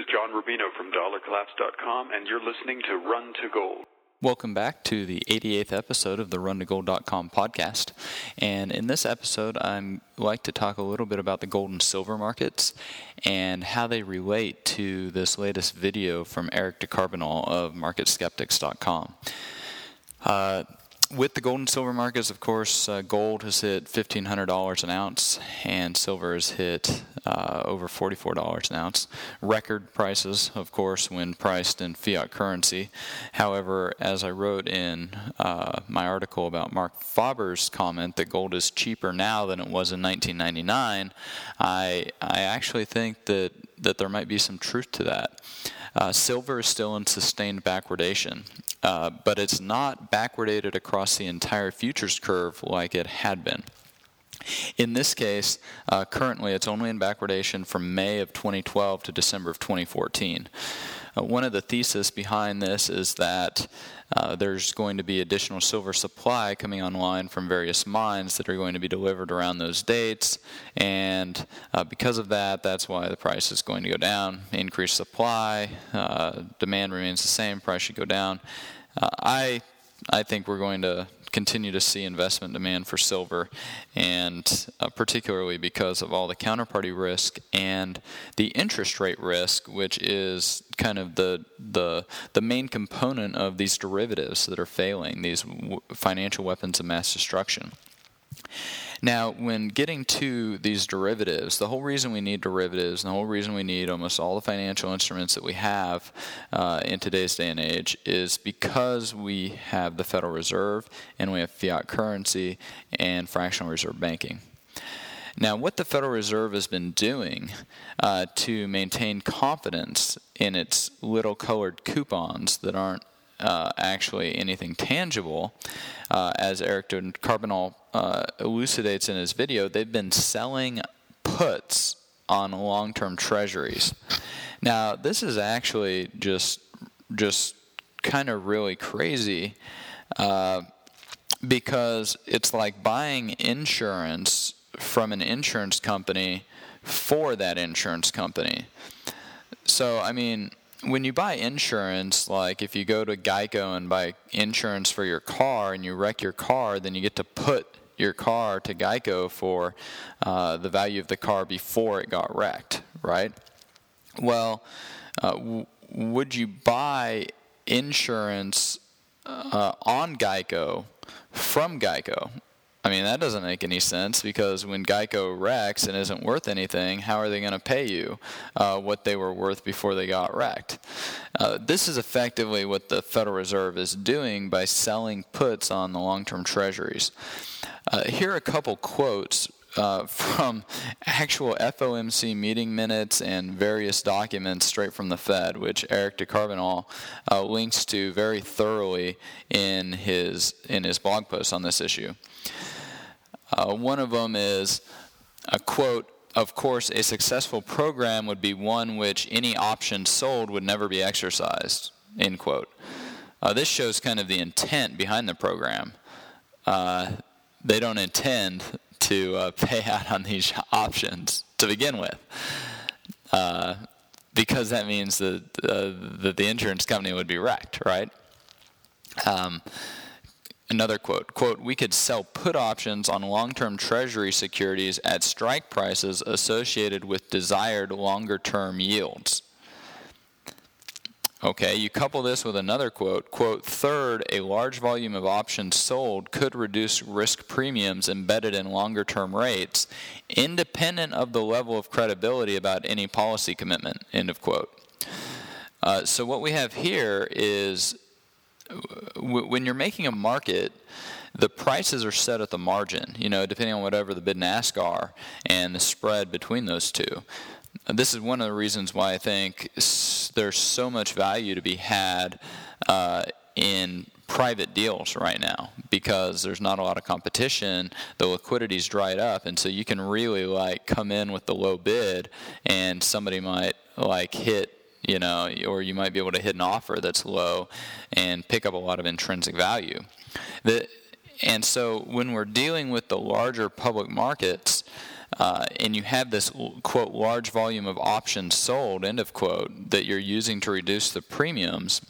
is John Rubino from DollarCollapse.com, and you're listening to Run to Gold. Welcome back to the 88th episode of the RunToGold.com podcast. And in this episode, I'd like to talk a little bit about the gold and silver markets and how they relate to this latest video from Eric DeCarbonnel of MarketSkeptics.com. Uh, with the gold and silver markets, of course, uh, gold has hit $1,500 an ounce, and silver has hit uh, over $44 an ounce. Record prices, of course, when priced in fiat currency. However, as I wrote in uh, my article about Marc Faber's comment that gold is cheaper now than it was in 1999, I, I actually think that, that there might be some truth to that. Uh, silver is still in sustained backwardation, uh, but it's not backwardated across the entire futures curve like it had been. In this case, uh, currently it's only in backwardation from May of 2012 to December of 2014. Uh, one of the theses behind this is that uh, there's going to be additional silver supply coming online from various mines that are going to be delivered around those dates, and uh, because of that, that's why the price is going to go down. Increased supply, uh, demand remains the same, price should go down. Uh, I I think we're going to continue to see investment demand for silver, and uh, particularly because of all the counterparty risk and the interest rate risk, which is kind of the the the main component of these derivatives that are failing, these w- financial weapons of mass destruction. Now, when getting to these derivatives, the whole reason we need derivatives, and the whole reason we need almost all the financial instruments that we have uh, in today's day and age, is because we have the Federal Reserve and we have fiat currency and fractional reserve banking. Now, what the Federal Reserve has been doing uh, to maintain confidence in its little colored coupons that aren't uh, actually anything tangible, uh, as Eric Carbonnel uh, elucidates in his video, they've been selling puts on long-term treasuries. Now, this is actually just just kind of really crazy uh, because it's like buying insurance from an insurance company for that insurance company. So, I mean, when you buy insurance, like if you go to Geico and buy insurance for your car and you wreck your car, then you get to put your car to Geico for uh, the value of the car before it got wrecked, right? Well, uh, w- would you buy insurance uh, on Geico from Geico? I mean, that doesn't make any sense because when Geico wrecks and isn't worth anything, how are they going to pay you uh, what they were worth before they got wrecked? Uh, this is effectively what the Federal Reserve is doing by selling puts on the long term treasuries. Uh, here are a couple quotes uh, from actual FOMC meeting minutes and various documents straight from the Fed, which Eric DeCarbonnel uh, links to very thoroughly in his in his blog post on this issue. Uh, one of them is a quote. Of course, a successful program would be one which any option sold would never be exercised. End quote. Uh, this shows kind of the intent behind the program. Uh, they don't intend to uh, pay out on these options to begin with, uh, because that means that, uh, that the insurance company would be wrecked, right? Um, another quote quote we could sell put options on long-term treasury securities at strike prices associated with desired longer-term yields Okay, you couple this with another quote, quote, third, a large volume of options sold could reduce risk premiums embedded in longer term rates, independent of the level of credibility about any policy commitment, end of quote. Uh, so, what we have here is w- when you're making a market, the prices are set at the margin, you know, depending on whatever the bid and ask are and the spread between those two. This is one of the reasons why I think there's so much value to be had uh, in private deals right now because there's not a lot of competition the liquidity's dried up and so you can really like come in with the low bid and somebody might like hit you know or you might be able to hit an offer that's low and pick up a lot of intrinsic value. The, and so when we're dealing with the larger public markets uh, and you have this quote large volume of options sold end of quote that you're using to reduce the premiums.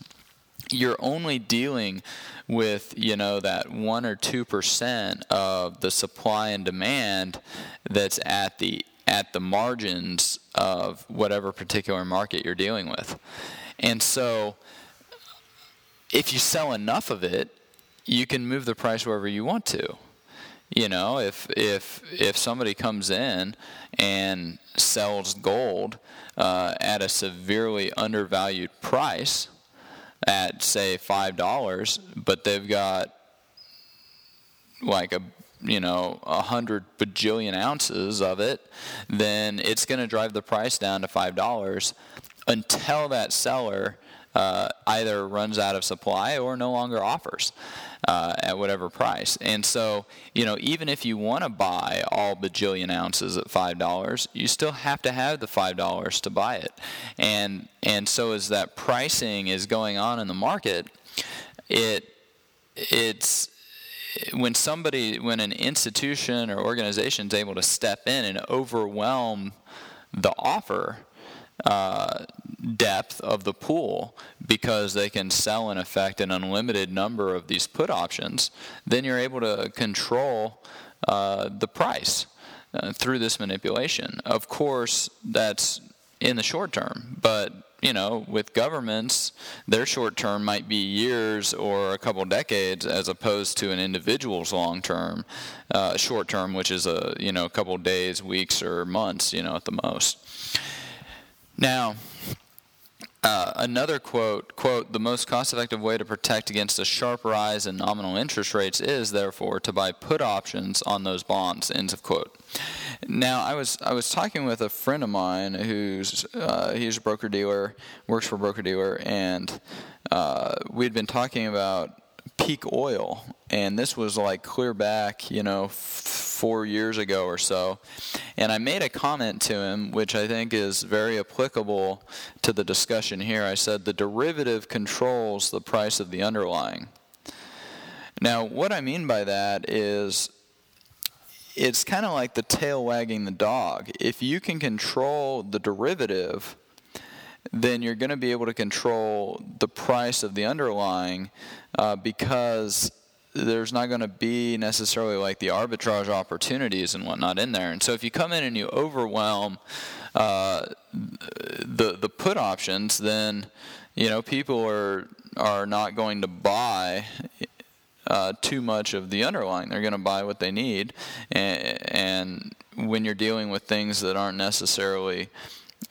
You're only dealing with you know that one or two percent of the supply and demand that's at the at the margins of whatever particular market you're dealing with. And so if you sell enough of it you can move the price wherever you want to you know if if if somebody comes in and sells gold uh, at a severely undervalued price at say five dollars, but they've got like a you know a hundred bajillion ounces of it, then it's going to drive the price down to five dollars. Until that seller uh, either runs out of supply or no longer offers uh, at whatever price. And so, you know, even if you want to buy all bajillion ounces at five dollars, you still have to have the five dollars to buy it. And and so as that pricing is going on in the market, it it's when somebody when an institution or organization is able to step in and overwhelm the offer uh, depth of the pool because they can sell in effect an unlimited number of these put options, then you're able to control uh, the price uh, through this manipulation. Of course, that's in the short term, but you know, with governments, their short term might be years or a couple decades, as opposed to an individual's long term, uh, short term, which is a you know a couple days, weeks, or months, you know, at the most. Now, uh, another quote, quote, the most cost-effective way to protect against a sharp rise in nominal interest rates is, therefore, to buy put options on those bonds, ends of quote. Now, I was I was talking with a friend of mine who's uh, he's a broker dealer, works for broker dealer, and uh, we'd been talking about peak oil, and this was like clear back, you know, f- four years ago or so. And I made a comment to him, which I think is very applicable to the discussion here. I said the derivative controls the price of the underlying. Now, what I mean by that is it's kind of like the tail wagging the dog. If you can control the derivative, then you're going to be able to control the price of the underlying uh, because there's not going to be necessarily like the arbitrage opportunities and whatnot in there. And so if you come in and you overwhelm uh, the the put options, then you know people are are not going to buy uh, too much of the underlying. They're going to buy what they need, and, and when you're dealing with things that aren't necessarily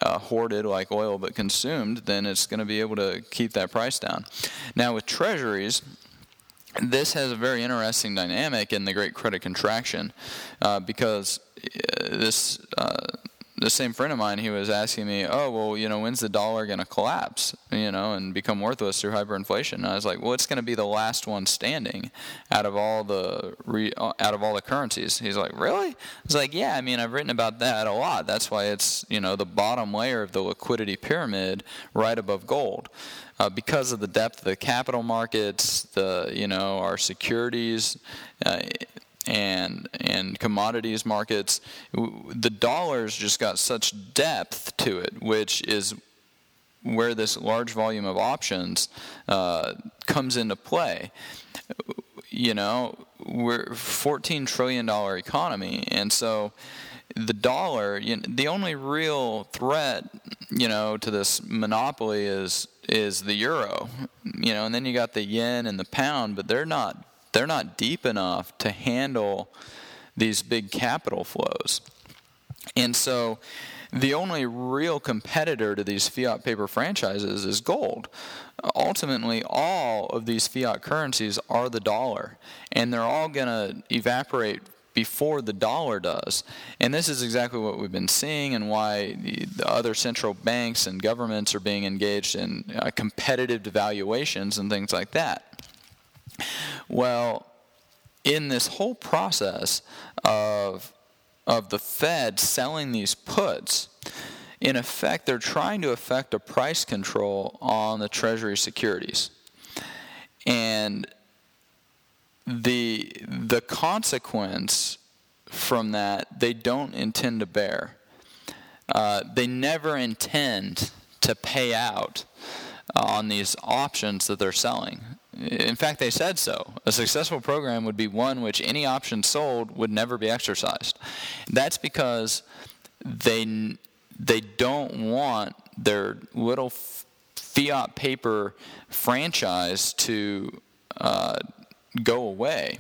uh, hoarded like oil but consumed, then it's going to be able to keep that price down. Now, with treasuries, this has a very interesting dynamic in the Great Credit Contraction uh, because uh, this uh, the same friend of mine, he was asking me, "Oh, well, you know, when's the dollar going to collapse, you know, and become worthless through hyperinflation?" And I was like, "Well, it's going to be the last one standing out of all the re, uh, out of all the currencies." He's like, "Really?" I was like, "Yeah, I mean, I've written about that a lot. That's why it's you know the bottom layer of the liquidity pyramid, right above gold." Uh, because of the depth of the capital markets, the you know our securities, uh, and and commodities markets, the dollars just got such depth to it, which is where this large volume of options uh, comes into play. You know, we're 14 trillion dollar economy, and so the dollar, you know, the only real threat, you know, to this monopoly is is the euro. You know, and then you got the yen and the pound, but they're not they're not deep enough to handle these big capital flows. And so the only real competitor to these fiat paper franchises is gold. Ultimately, all of these fiat currencies are the dollar, and they're all going to evaporate before the dollar does. And this is exactly what we've been seeing and why the other central banks and governments are being engaged in uh, competitive devaluations and things like that. Well, in this whole process of of the Fed selling these puts, in effect, they're trying to effect a price control on the Treasury securities, and the the consequence from that they don't intend to bear. Uh, they never intend to pay out on these options that they're selling. In fact, they said so. A successful program would be one which any option sold would never be exercised. That's because they they don't want their little fiat paper franchise to uh, go away.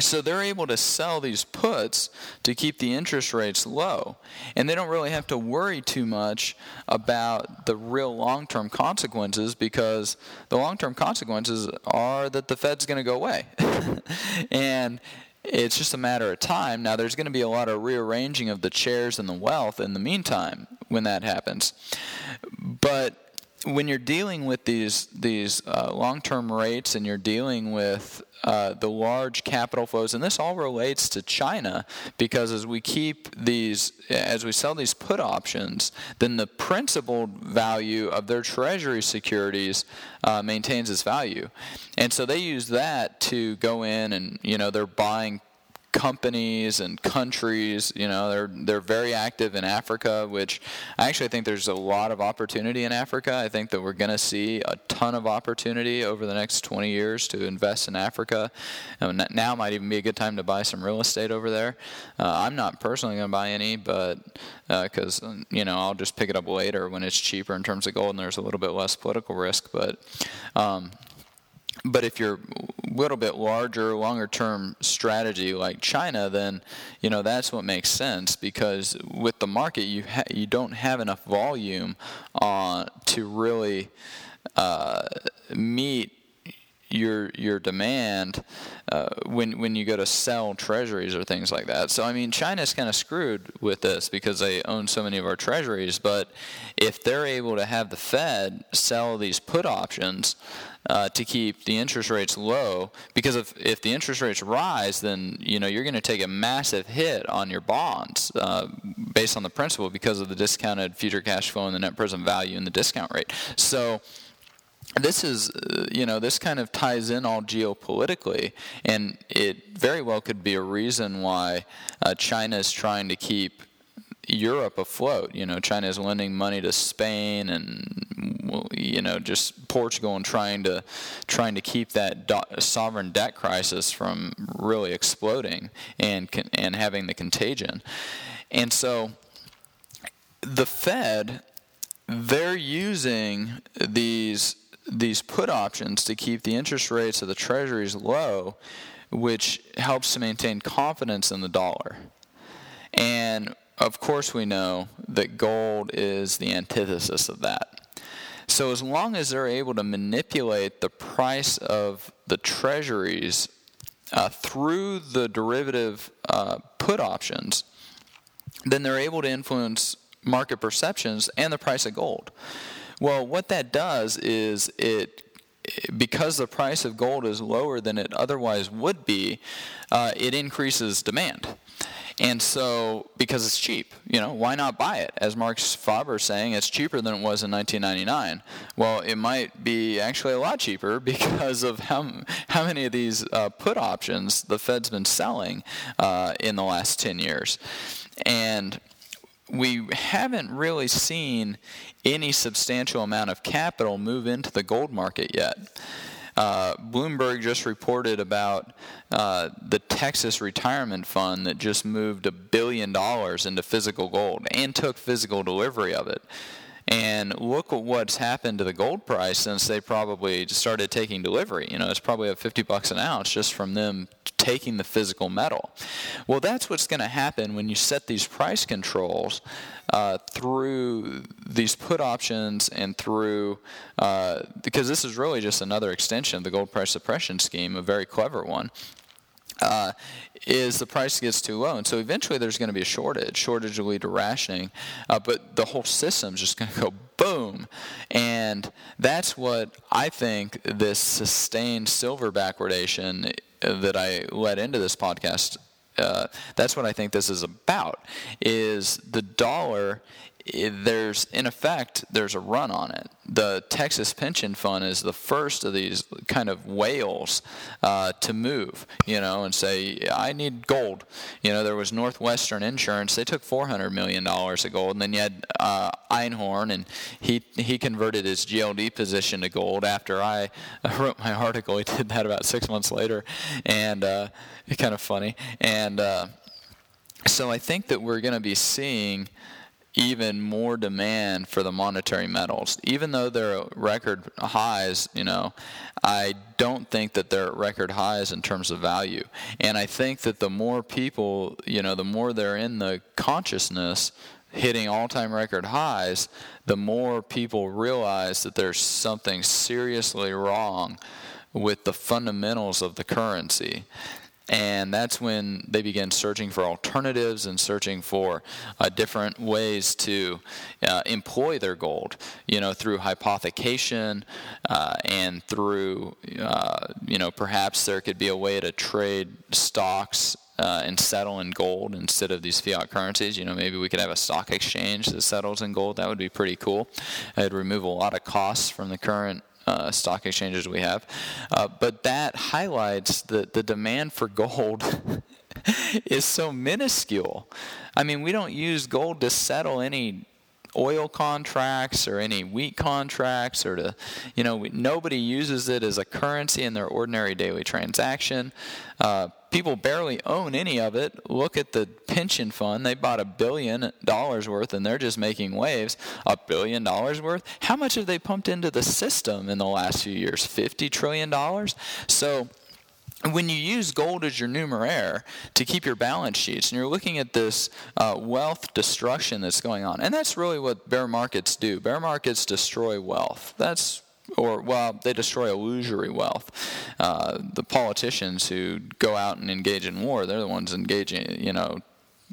So they're able to sell these puts to keep the interest rates low. And they don't really have to worry too much about the real long term consequences because the long term consequences are that the Fed's going to go away. and it's just a matter of time. Now, there's going to be a lot of rearranging of the chairs and the wealth in the meantime when that happens. But when you're dealing with these these uh, long-term rates and you're dealing with uh, the large capital flows, and this all relates to China because as we keep these, as we sell these put options, then the principal value of their treasury securities uh, maintains its value, and so they use that to go in and you know they're buying companies and countries. You know, they're they're very active in Africa, which I actually think there's a lot of opportunity in Africa. I think that we're going to see a ton of opportunity over the next 20 years to invest in Africa. And now might even be a good time to buy some real estate over there. Uh, I'm not personally going to buy any, but because uh, you know I'll just pick it up later when it's cheaper in terms of gold and there's a little bit less political risk, but. Um, but if you're a little bit larger, longer term strategy like China, then you know that's what makes sense because with the market you ha- you don't have enough volume uh, to really uh, meet your your demand uh, when when you go to sell treasuries or things like that. So I mean, China's kind of screwed with this because they own so many of our treasuries. But if they're able to have the Fed sell these put options uh, to keep the interest rates low, because if if the interest rates rise, then you know you're going to take a massive hit on your bonds uh, based on the principal because of the discounted future cash flow and the net present value and the discount rate. So this is, uh, you know, this kind of ties in all geopolitically, and it very well could be a reason why uh, China is trying to keep Europe afloat. You know, China is lending money to Spain and you know just Portugal and trying to trying to keep that do- sovereign debt crisis from really exploding and and having the contagion. And so the Fed they're using these these put options to keep the interest rates of the treasuries low, which helps to maintain confidence in the dollar. And of course, we know that gold is the antithesis of that. So, as long as they're able to manipulate the price of the treasuries uh, through the derivative uh, put options, then they're able to influence market perceptions and the price of gold. Well, what that does is it because the price of gold is lower than it otherwise would be, uh, it increases demand. And so, because it's cheap, you know, why not buy it? As Marc Faber is saying, it's cheaper than it was in 1999. Well, it might be actually a lot cheaper because of how, how many of these uh, put options the Fed's been selling uh, in the last 10 years. And we haven't really seen any substantial amount of capital move into the gold market yet. Uh, Bloomberg just reported about uh, the Texas Retirement Fund that just moved a billion dollars into physical gold and took physical delivery of it. And look at what's happened to the gold price since they probably started taking delivery. You know, it's probably at 50 bucks an ounce just from them taking the physical metal. Well, that's what's going to happen when you set these price controls uh, through these put options and through, uh, because this is really just another extension of the gold price suppression scheme, a very clever one. Uh, is the price gets too low. And so eventually there's going to be a shortage. Shortage will lead to rationing. Uh, but the whole system's just going to go boom. And that's what I think this sustained silver backwardation that I led into this podcast uh, that's what I think this is about is the dollar there's in effect there's a run on it. The Texas Pension Fund is the first of these kind of whales uh, to move, you know, and say I need gold. You know, there was Northwestern Insurance; they took 400 million dollars of gold, and then you had uh, Einhorn, and he he converted his GLD position to gold after I wrote my article. He did that about six months later, and uh, kind of funny. And uh, so I think that we're going to be seeing even more demand for the monetary metals. Even though they're at record highs, you know, I don't think that they're at record highs in terms of value. And I think that the more people, you know, the more they're in the consciousness hitting all-time record highs, the more people realize that there's something seriously wrong with the fundamentals of the currency and that's when they begin searching for alternatives and searching for uh, different ways to uh, employ their gold, you know, through hypothecation uh, and through, uh, you know, perhaps there could be a way to trade stocks uh, and settle in gold instead of these fiat currencies. You know, maybe we could have a stock exchange that settles in gold. That would be pretty cool. It'd remove a lot of costs from the current uh, stock exchanges we have. Uh, but that highlights that the demand for gold is so minuscule. I mean, we don't use gold to settle any oil contracts or any wheat contracts or to, you know, nobody uses it as a currency in their ordinary daily transaction. Uh, people barely own any of it. Look at the pension fund. They bought a billion dollars worth and they're just making waves. A billion dollars worth? How much have they pumped into the system in the last few years? $50 trillion? So, when you use gold as your numeraire to keep your balance sheets and you're looking at this uh, wealth destruction that's going on and that's really what bear markets do bear markets destroy wealth that's or well, they destroy illusory wealth. Uh, the politicians who go out and engage in war, they're the ones engaging, you know,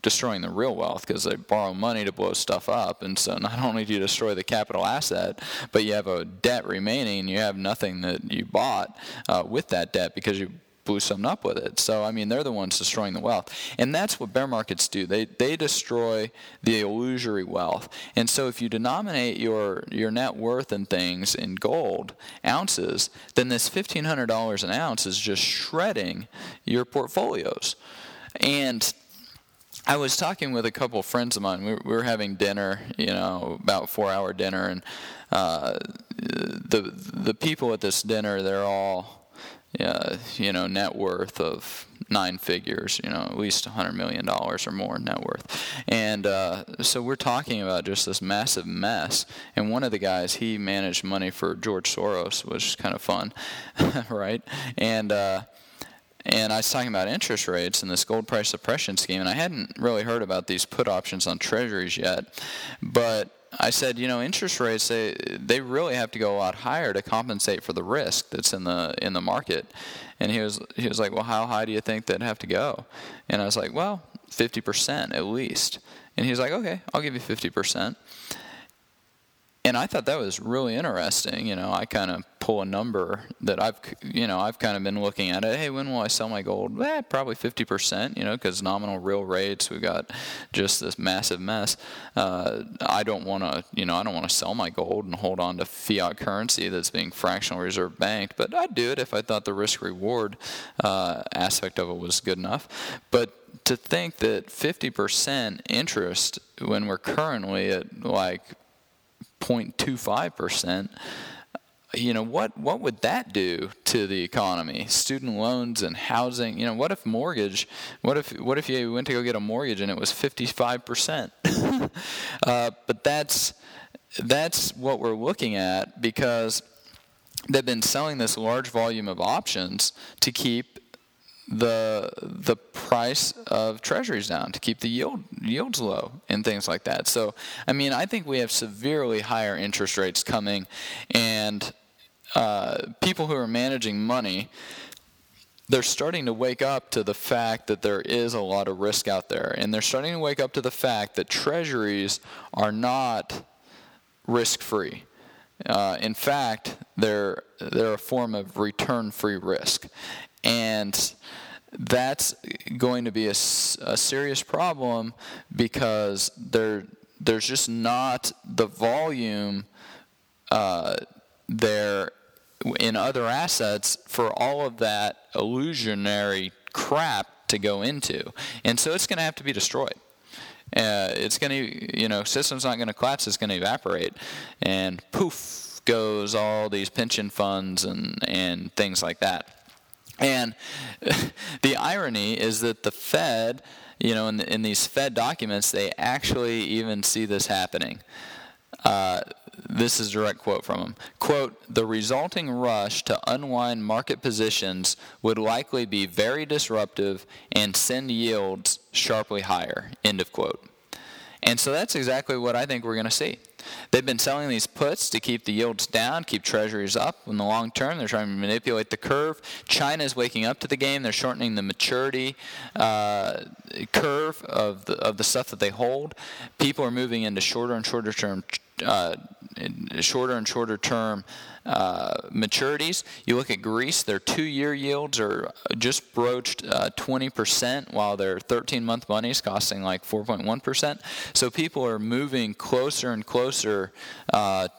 destroying the real wealth because they borrow money to blow stuff up. And so not only do you destroy the capital asset, but you have a debt remaining you have nothing that you bought uh, with that debt because you blew something up with it. So I mean, they're the ones destroying the wealth, and that's what bear markets do. They they destroy the illusory wealth. And so if you denominate your your net worth and things in gold ounces, then this fifteen hundred dollars an ounce is just shredding your portfolios. And I was talking with a couple of friends of mine. We, we were having dinner, you know, about four hour dinner, and uh, the the people at this dinner, they're all uh, you know, net worth of nine figures, you know, at least $100 million or more net worth. And uh, so we're talking about just this massive mess. And one of the guys, he managed money for George Soros, which is kind of fun, right? And, uh, and I was talking about interest rates and this gold price suppression scheme, and I hadn't really heard about these put options on treasuries yet. But I said, you know, interest rates they they really have to go a lot higher to compensate for the risk that's in the in the market. And he was he was like, well, how high do you think they'd have to go? And I was like, well, fifty percent at least. And he was like, okay, I'll give you fifty percent. And I thought that was really interesting. You know, I kind of pull a number that I've, you know, I've kind of been looking at it. Hey, when will I sell my gold? Eh, probably 50%, you know, because nominal real rates, we've got just this massive mess. Uh, I don't want to, you know, I don't want to sell my gold and hold on to fiat currency that's being fractional reserve banked, but I'd do it if I thought the risk reward uh, aspect of it was good enough. But to think that 50% interest when we're currently at like 0.25%, you know what what would that do to the economy? Student loans and housing you know what if mortgage what if what if you went to go get a mortgage and it was 55% uh, but that's that's what we're looking at because they've been selling this large volume of options to keep the the price of treasuries down to keep the yield yields low and things like that. So I mean I think we have severely higher interest rates coming, and uh, people who are managing money. They're starting to wake up to the fact that there is a lot of risk out there, and they're starting to wake up to the fact that treasuries are not risk free. Uh, in fact, they're they're a form of return free risk, and that's going to be a, a serious problem because they're there's just not the volume uh, there in other assets for all of that illusionary crap to go into, and so it's going to have to be destroyed. Uh, it's going to, you know, system's not going to collapse. It's going to evaporate, and poof goes all these pension funds and and things like that. And the irony is that the Fed, you know, in, the, in these Fed documents, they actually even see this happening. Uh, this is a direct quote from him. Quote, the resulting rush to unwind market positions would likely be very disruptive and send yields sharply higher. End of quote. And so that's exactly what I think we're going to see. They've been selling these puts to keep the yields down, keep treasuries up in the long term. They're trying to manipulate the curve. China is waking up to the game. They're shortening the maturity uh, curve of the, of the stuff that they hold. People are moving into shorter and shorter term uh, shorter and shorter term uh, maturities. You look at Greece, their two year yields are just broached uh, 20%, while their 13 month money is costing like 4.1%. So people are moving closer and closer uh,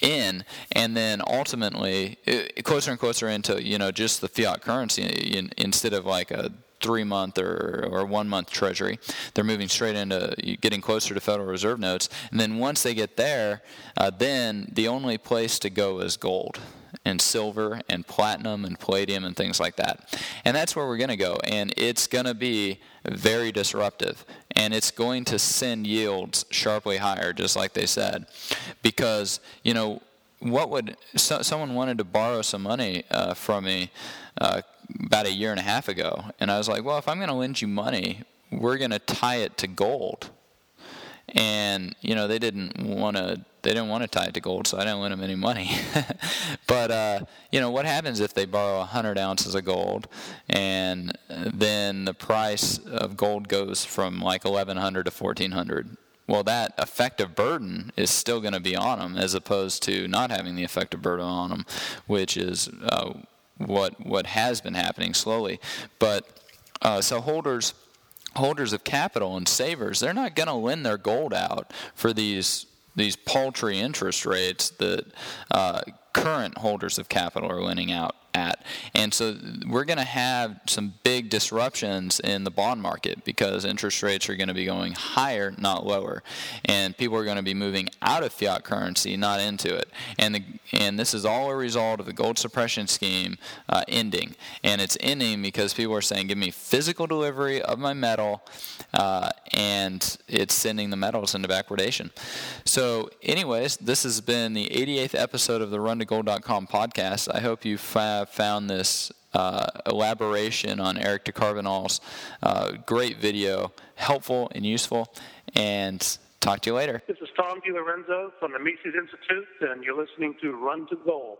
in, and then ultimately uh, closer and closer into you know just the fiat currency in, instead of like a three month or, or one month treasury. They're moving straight into getting closer to Federal Reserve notes. And then once they get there, uh, then the only place to go is gold and silver and platinum and palladium and things like that. And that's where we're going to go. And it's going to be very disruptive. And it's going to send yields sharply higher, just like they said. Because, you know, what would so, someone wanted to borrow some money uh, from me uh, about a year and a half ago, and I was like, well, if I'm going to lend you money, we're going to tie it to gold. And you know they didn't want to they didn't want to tie it to gold, so I didn't lend them any money. but uh, you know what happens if they borrow 100 ounces of gold, and then the price of gold goes from like 1100 to 1400? Well, that effective burden is still going to be on them, as opposed to not having the effective burden on them, which is uh, what what has been happening slowly. But uh, so holders holders of capital and savers, they're not going to lend their gold out for these these paltry interest rates that uh, current holders of capital are lending out at. And so we're going to have some big disruptions in the bond market because interest rates are going to be going higher, not lower. And people are going to be moving out of fiat currency, not into it. And the, and this is all a result of the gold suppression scheme uh, ending. And it's ending because people are saying, give me physical delivery of my metal, uh, and it's sending the metals into backwardation. So, anyways, this has been the 88th episode of the RunToGold.com podcast. I hope you have found this uh, elaboration on Eric de uh, great video helpful and useful. And talk to you later. This is Tom DiLorenzo from the Mises Institute, and you're listening to Run to Gold.